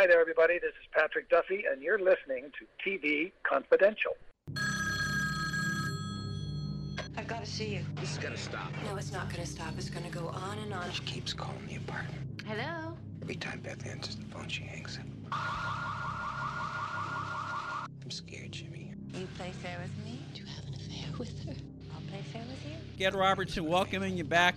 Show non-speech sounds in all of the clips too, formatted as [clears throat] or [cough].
Hi there, everybody. This is Patrick Duffy, and you're listening to TV Confidential. I've got to see you. This is gonna stop. No, it's not going to stop. It's going to go on and on. She keeps calling me apart. Hello? Every time Beth answers the phone, she hangs up. I'm scared, Jimmy. You play fair with me? Do you have an affair with her? I'll play fair with you. Ed Robertson welcoming you back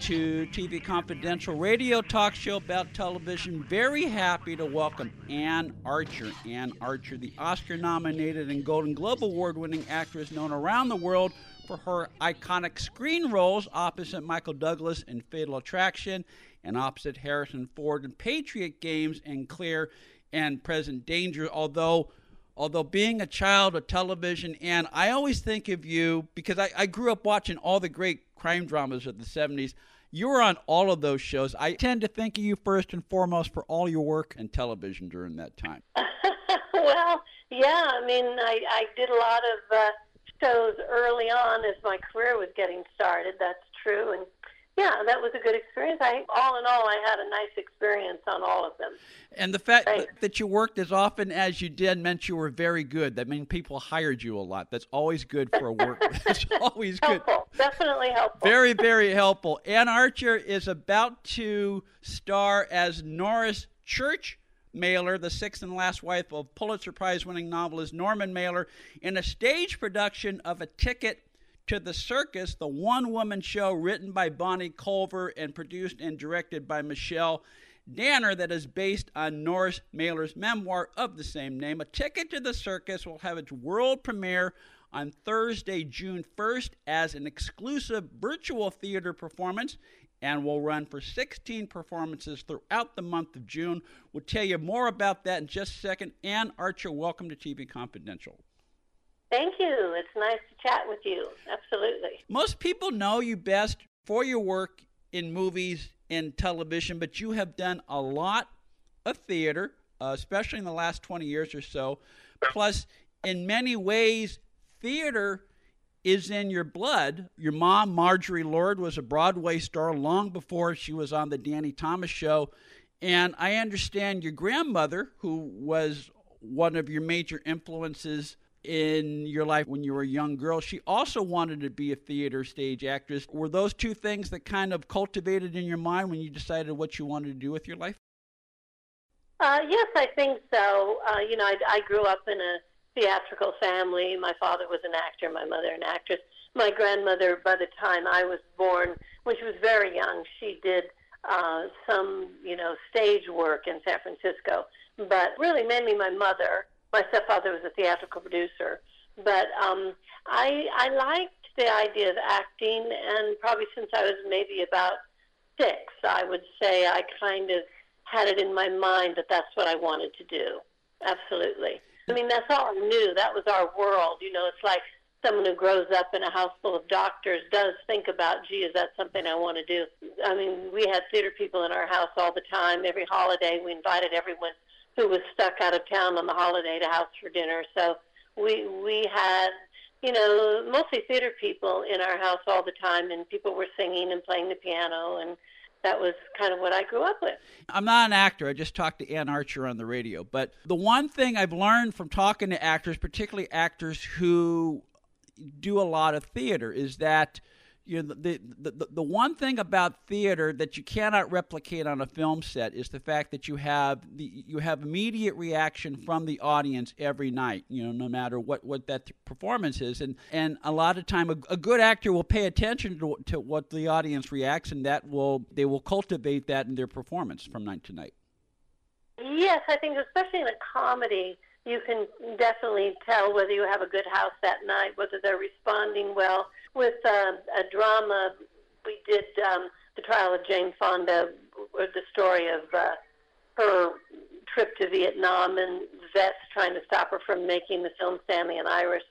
to TV Confidential radio talk show about television. Very happy to welcome Anne Archer. Anne Archer, the Oscar nominated and Golden Globe Award winning actress known around the world for her iconic screen roles opposite Michael Douglas in Fatal Attraction and opposite Harrison Ford in Patriot Games and Clear and Present Danger. Although although being a child of television, and I always think of you because I, I grew up watching all the great crime dramas of the 70s. You were on all of those shows. I tend to think of you first and foremost for all your work in television during that time. [laughs] well, yeah, I mean, I, I did a lot of uh, shows early on as my career was getting started. That's true, and yeah, that was a good experience. I, all in all, I had a nice experience on all of them. And the fact Thanks. that, you worked as often as you did meant you were very good. That means people hired you a lot. That's always good for a work. [laughs] That's always good. Definitely helpful. Very, very helpful. Anne Archer is about to star as Norris Church Mailer, the sixth and last wife of Pulitzer Prize winning novelist Norman Mailer, in a stage production of A Ticket to the Circus, the one woman show written by Bonnie Culver and produced and directed by Michelle Danner that is based on Norris Mailer's memoir of the same name. A Ticket to the Circus will have its world premiere on Thursday, June 1st, as an exclusive virtual theater performance and will run for 16 performances throughout the month of June. We'll tell you more about that in just a second. Anne Archer, welcome to TV Confidential. Thank you. It's nice to chat with you. Absolutely. Most people know you best for your work in movies and television, but you have done a lot of theater, uh, especially in the last 20 years or so. Plus, in many ways, theater is in your blood. Your mom, Marjorie Lord, was a Broadway star long before she was on the Danny Thomas show. And I understand your grandmother, who was one of your major influences in your life when you were a young girl, she also wanted to be a theater stage actress. Were those two things that kind of cultivated in your mind when you decided what you wanted to do with your life? Uh, yes, I think so. Uh, you know, I, I grew up in a theatrical family. My father was an actor, my mother an actress. My grandmother, by the time I was born, when she was very young, she did uh, some, you know, stage work in San Francisco. But really, mainly my mother. My stepfather was a theatrical producer. But um, I, I liked the idea of acting, and probably since I was maybe about six, I would say I kind of had it in my mind that that's what I wanted to do. Absolutely. I mean, that's all I knew. That was our world. You know, it's like someone who grows up in a house full of doctors does think about, gee, is that something I want to do? I mean, we had theater people in our house all the time. Every holiday, we invited everyone who was stuck out of town on the holiday to house for dinner. So we we had, you know, mostly theater people in our house all the time, and people were singing and playing the piano and that was kind of what I grew up with. I'm not an actor. I just talked to Anne Archer on the radio. But the one thing I've learned from talking to actors, particularly actors who do a lot of theater, is that you know the, the the the one thing about theater that you cannot replicate on a film set is the fact that you have the you have immediate reaction from the audience every night you know no matter what what that performance is. And and a lot of time a, a good actor will pay attention to, to what the audience reacts and that will they will cultivate that in their performance from night to night. Yes, I think especially in a comedy, you can definitely tell whether you have a good house that night, whether they're responding well. With uh, a drama, we did um, the trial of Jane Fonda, or the story of uh, her trip to Vietnam and vets trying to stop her from making the film Stanley and Iris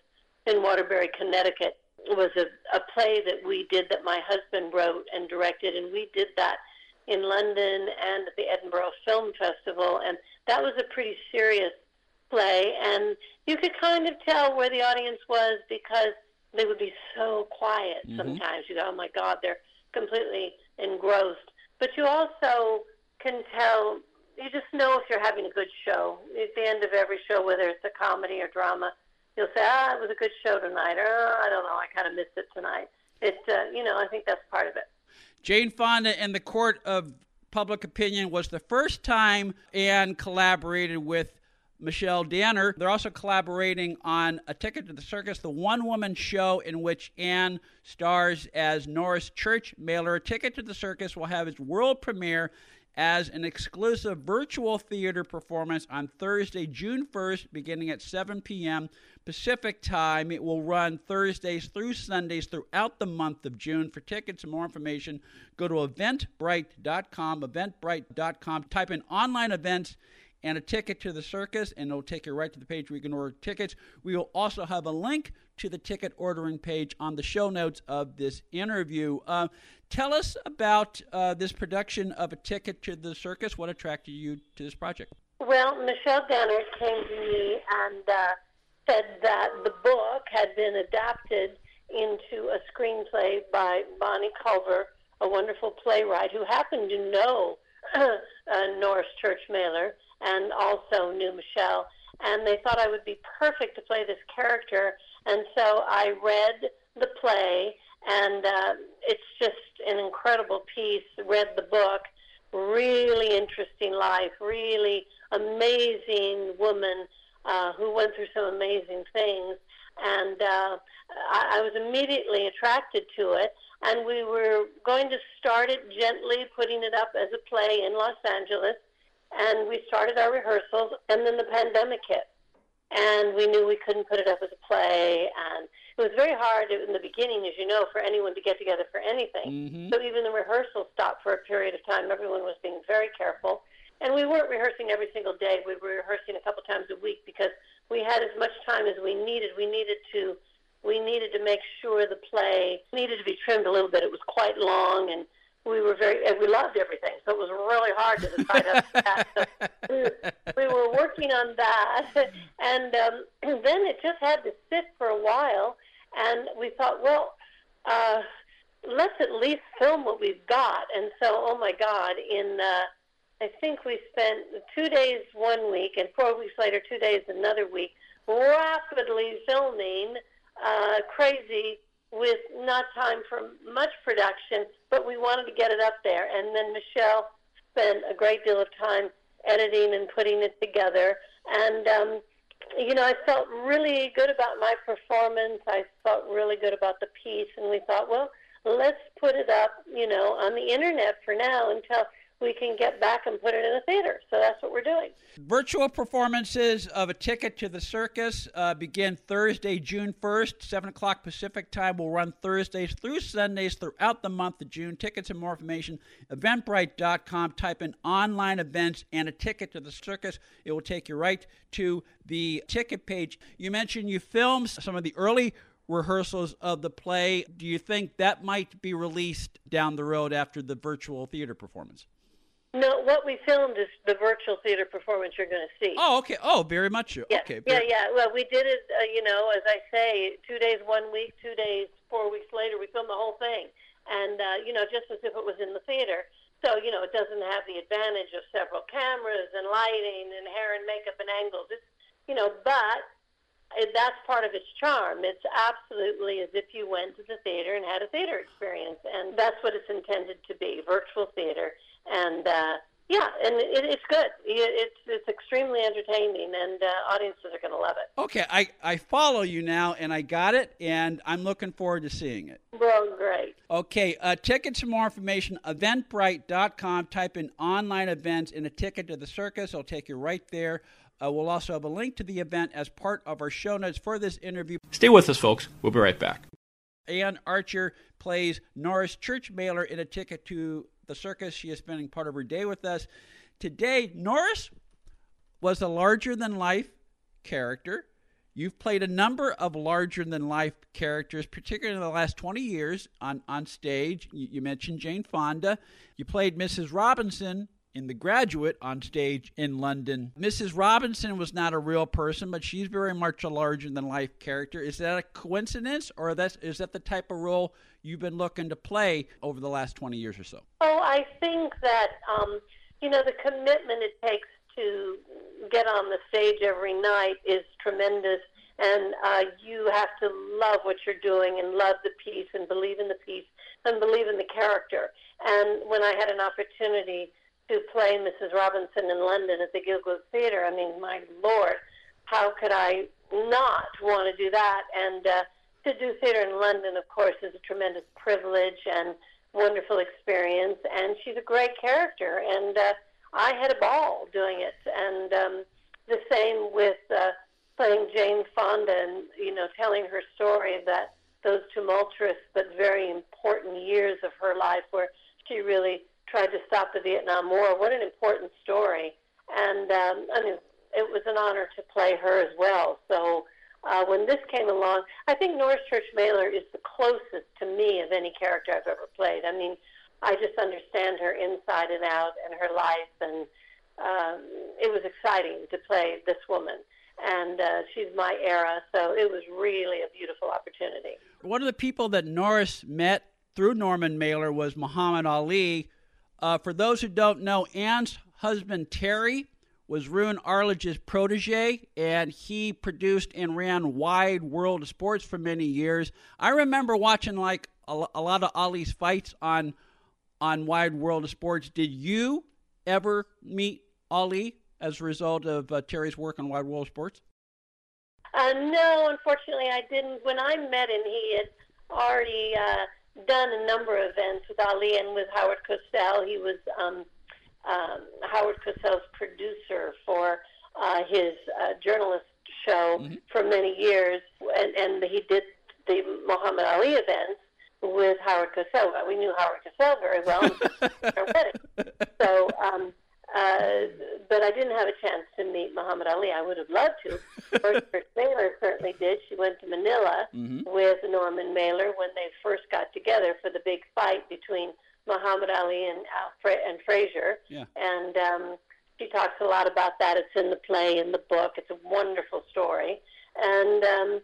in Waterbury, Connecticut. It was a, a play that we did that my husband wrote and directed, and we did that in London and at the Edinburgh Film Festival, and that was a pretty serious play, and you could kind of tell where the audience was because they would be so quiet Mhm. sometimes. You go, oh my God, they're completely engrossed. But you also can tell you just know if you're having a good show. At the end of every show, whether it's a comedy or drama, you'll say, "Ah, it was a good show tonight," or oh, "I don't know, I kind of missed it tonight." It, uh, you know, I think that's part of it. Jane Fonda in the court of public opinion was the first time Anne collaborated with Michelle Danner. They're also collaborating on A Ticket to the Circus, the one woman show in which Anne stars as Norris Church Mailer. A Ticket to the Circus will have its world premiere as an exclusive virtual theater performance on Thursday, June 1st, beginning at 7 p.m. Pacific time. It will run Thursdays through Sundays throughout the month of June. For tickets and more information, go to eventbrite.com, eventbrite.com, type in online events and a ticket to the circus, and it'll take you right to the page where you can order tickets. We will also have a link to the ticket ordering page on the show notes of this interview. Uh, tell us about uh, this production of A Ticket to the Circus. What attracted you to this project? Well, Michelle Danner came to me and uh, said that the book had been adapted into a screenplay by Bonnie Culver, a wonderful playwright who happened to know [clears throat] uh, Norris Church Mailer and also knew Michelle. And they thought I would be perfect to play this character. And so I read the play, and uh, it's just an incredible piece. Read the book, really interesting life, really amazing woman uh, who went through some amazing things. And uh, I, I was immediately attracted to it. And we were going to start it gently, putting it up as a play in Los Angeles and we started our rehearsals, and then the pandemic hit. And we knew we couldn't put it up as a play, and it was very hard in the beginning, as you know, for anyone to get together for anything. Mm-hmm. So even the rehearsals stopped for a period of time. Everyone was being very careful. And we weren't rehearsing every single day. We were rehearsing a couple times a week because we had as much time as we needed. We needed to we needed to make sure the play needed to be trimmed a little bit. It was quite long and we were very and we loved everything, so it was really hard to decide how. So we, we were working on that, and um, [clears throat] then it just had to sit for a while, and we thought, well, uh, let's at least film what we've got. And so, oh my God, in uh, I think we spent two days one week, and four weeks later, two days another week, rapidly filming uh, crazy with not time for much production, but we wanted to get it up there. And then Michelle spent a great deal of time editing and putting it together. And, um, you know, I felt really good about my performance. I felt really good about the piece. And we thought, well, let's put it up, you know, on the internet for now until we can get back and put it in a theater. So that's what we're doing. Virtual performances of A Ticket to the Circus uh, begin Thursday, June 1st, 7 o'clock Pacific time. Will run Thursdays through Sundays throughout the month of June. Tickets and more information, eventbrite.com. Type in online events and A Ticket to the Circus. It will take you right to the ticket page. You mentioned you filmed some of the early rehearsals of the play. Do you think that might be released down the road after the virtual theater performance? No, what we filmed is the virtual theater performance you're going to see. Oh, okay. Oh, very much. Yeah, Okay. yeah, yeah. Well, we did it, uh, you know, as I say, two days one week, two days four weeks later, we filmed the whole thing. And, uh, you know, just as if it was in the theater. So, you know, it doesn't have the advantage of several cameras and lighting and hair and makeup and angles. It's, you know, but that's part of its charm. It's absolutely as if you went to the theater and had a theater experience. And that's what it's intended to be virtual theater. And, uh, yeah, and it, it's good. It, it's it's extremely entertaining, and uh, audiences are going to love it. Okay, I, I follow you now, and I got it, and I'm looking forward to seeing it. Well, great. Okay, uh, tickets and more information, eventbrite.com. Type in online events and a ticket to the circus. It'll take you right there. Uh, we'll also have a link to the event as part of our show notes for this interview. Stay with us, folks. We'll be right back. Anne Archer plays Norris Church Mailer in a ticket to the circus. She is spending part of her day with us. Today, Norris was a larger than life character. You've played a number of larger than life characters, particularly in the last 20 years on, on stage. You, you mentioned Jane Fonda. You played Mrs. Robinson in The Graduate on stage in London. Mrs. Robinson was not a real person, but she's very much a larger than life character. Is that a coincidence, or that's, is that the type of role you've been looking to play over the last 20 years or so? Oh, I think that um, you know, the commitment it takes to get on the stage every night is tremendous. And uh, you have to love what you're doing and love the piece and believe in the piece and believe in the character. And when I had an opportunity to play Mrs. Robinson in London at the Gielgud Theatre, I mean, my Lord, how could I not want to do that? And uh, to do theater in London, of course, is a tremendous privilege and wonderful experience. And she's a great character, and uh, I had a ball doing it. And um, the same with uh, playing Jane Fonda, and you know, telling her story of that those tumultuous but very important years of her life, where she really tried to stop the Vietnam War. What an important story! And um, I mean, it was an honor to play her as well. So uh, when this came along, I think Norris Church Mailer is the closest to me of any character I've ever played. I mean, I just understand her inside and out and her life, and um, it was exciting to play this woman. And uh, she's my era, so it was really a beautiful opportunity. One of the people that Norris met through Norman Mailer was Muhammad Ali. Uh, for those who don't know, Anne's husband Terry was Roone Arledge's protege, and he produced and ran Wide World of Sports for many years. I remember watching like a, a lot of Ali's fights on on Wide World of Sports. Did you ever meet Ali as a result of uh, Terry's work on Wide World of Sports? Uh, no, unfortunately, I didn't. When I met him, he had already uh, done a number of events with Ali and with Howard Cosell. He was um, um, Howard Cosell's producer for uh, his uh, journalist show mm-hmm. for many years, and, and he did the Muhammad Ali events with Howard Cosell. We knew Howard Cosell very well. [laughs] so, um, uh, but I didn't have a chance to meet Muhammad Ali. I would have loved to. [laughs] First, Mailer certainly did. She went to Manila mm-hmm. with Norman Mailer when they first got together for the big fight between Muhammad Ali and Alfred and Frazier. Yeah. And um, she talks a lot about that. It's in the play, in the book. It's a wonderful story. And um,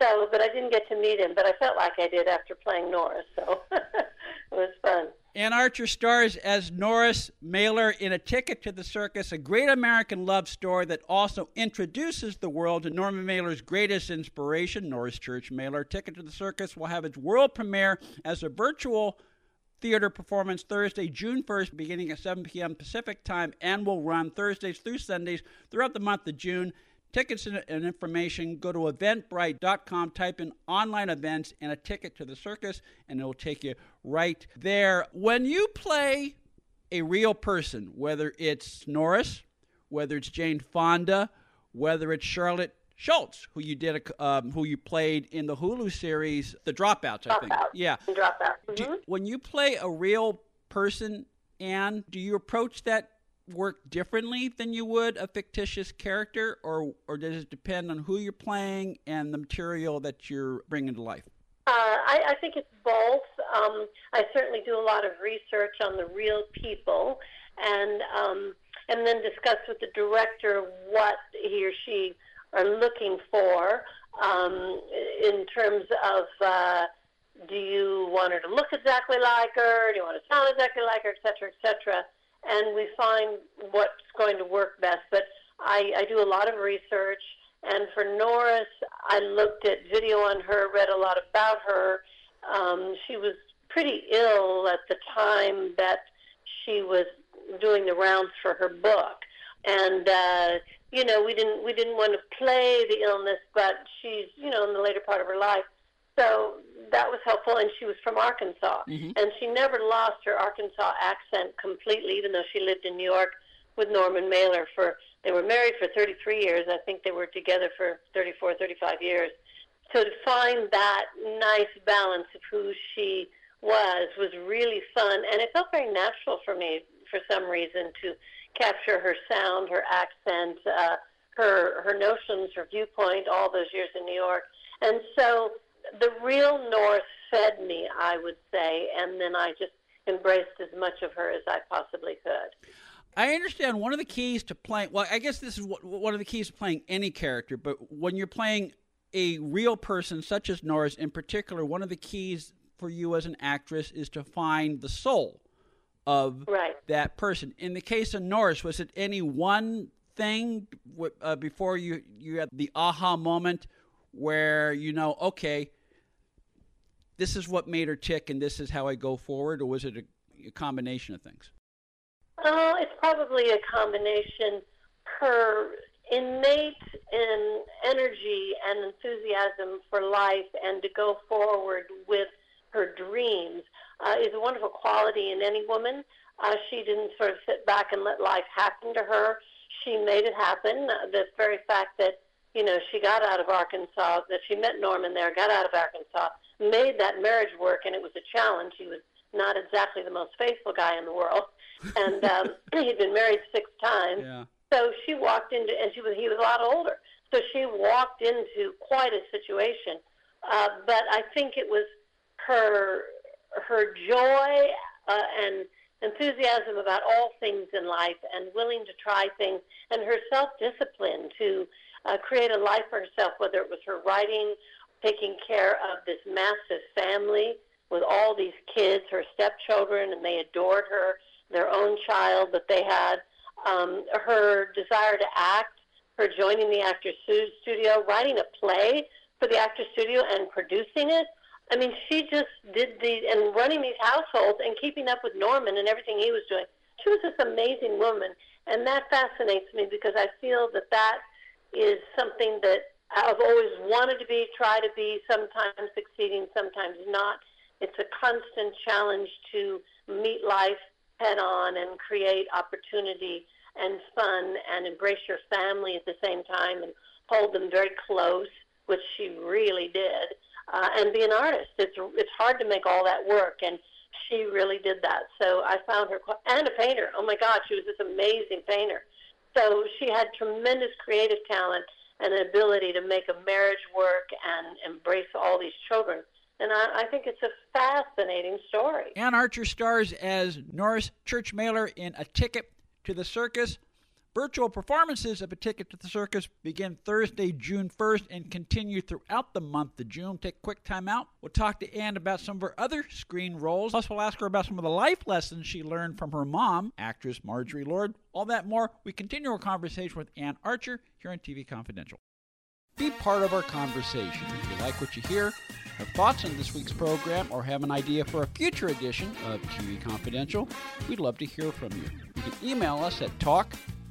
so, but I didn't get to meet him, but I felt like I did after playing Norris. So [laughs] it was fun. Anne Archer stars as Norris Mailer in A Ticket to the Circus, a great American love story that also introduces the world to Norman Mailer's greatest inspiration, Norris Church Mailer. Ticket to the Circus will have its world premiere as a virtual theater performance Thursday, June 1st, beginning at 7 p.m. Pacific time, and will run Thursdays through Sundays throughout the month of June. Tickets and information, go to eventbrite.com, type in online events and a ticket to the circus, and it will take you right there. When you play a real person, whether it's Norris, whether it's Jane Fonda, whether it's Charlotte Shultz, who you did, a, um, who you played in the Hulu series, The Dropouts. I think. Yeah. Dropout. Mm-hmm. Do, when you play a real person, Anne, do you approach that work differently than you would a fictitious character, or or does it depend on who you're playing and the material that you're bringing to life? Uh, I, I think it's both. Um, I certainly do a lot of research on the real people, and um, and then discuss with the director what he or she are looking for um, in terms of uh, do you want her to look exactly like her, do you want to sound exactly like her, et cetera, et cetera. And we find what's going to work best. But I, I do a lot of research. And for Norris, I looked at video on her, read a lot about her. Um, she was pretty ill at the time that she was doing the rounds for her book. And uh, you know, we didn't we didn't want to play the illness, but she's you know in the later part of her life, so that was helpful. And she was from Arkansas, mm-hmm. and she never lost her Arkansas accent completely, even though she lived in New York with Norman Mailer for they were married for 33 years. I think they were together for 34, 35 years. So to find that nice balance of who she was was really fun, and it felt very natural for me for some reason to capture her sound, her accent, uh, her her notions, her viewpoint, all those years in New York. And so the real North fed me, I would say, and then I just embraced as much of her as I possibly could. I understand one of the keys to playing. Well, I guess this is one of the keys to playing any character. But when you're playing a real person, such as Norris in particular, one of the keys for you as an actress is to find the soul of Right. that person. In the case of Norris, was it any one thing uh, before you you had the aha moment where you know, okay, this is what made her tick, and this is how I go forward, or was it a, a combination of things? Oh, it's probably a combination. Her innate in energy and enthusiasm for life and to go forward with her dreams uh, is a wonderful quality in any woman. Uh, she didn't sort of sit back and let life happen to her. She made it happen. Uh, the very fact that you know she got out of Arkansas, that she met Norman there, got out of Arkansas, made that marriage work, and it was a challenge. He was not exactly the most faithful guy in the world, [laughs] and um, [clears throat] he'd been married six times. Yeah. So she walked into, and she was he was a lot older. So she walked into quite a situation. Uh, but I think it was her her joy uh, and enthusiasm about all things in life, and willing to try things, and her self discipline to uh, create a life for herself. Whether it was her writing, taking care of this massive family with all these kids, her stepchildren, and they adored her, their own child that they had um, her desire to act, her joining the Actors Studio, writing a play for the Actors Studio and producing it. I mean, she just did these and running these households and keeping up with Norman and everything he was doing. She was this amazing woman, and that fascinates me because I feel that that is something that I've always wanted to be, try to be, sometimes succeeding, sometimes not. It's a constant challenge to meet life head on and create opportunity and fun and embrace your family at the same time and hold them very close, which she really did, uh, and be an artist. It's it's hard to make all that work, and she really did that. So I found her and a painter. Oh my God, she was this amazing painter. So she had tremendous creative talent and an ability to make a marriage work and embrace all these children. And I, I think it's a fascinating story. Anne Archer stars as Norris Church Mailer in A Ticket to the Circus. Virtual performances of A Ticket to the Circus begin Thursday, June 1st and continue throughout the month of June. Take a quick time out. We'll talk to Anne about some of her other screen roles. Plus, we'll ask her about some of the life lessons she learned from her mom, actress Marjorie Lord. All that more. We continue our conversation with Anne Archer here on TV Confidential. Be part of our conversation. If you like what you hear, have thoughts on this week's program, or have an idea for a future edition of TV Confidential, we'd love to hear from you. You can email us at talk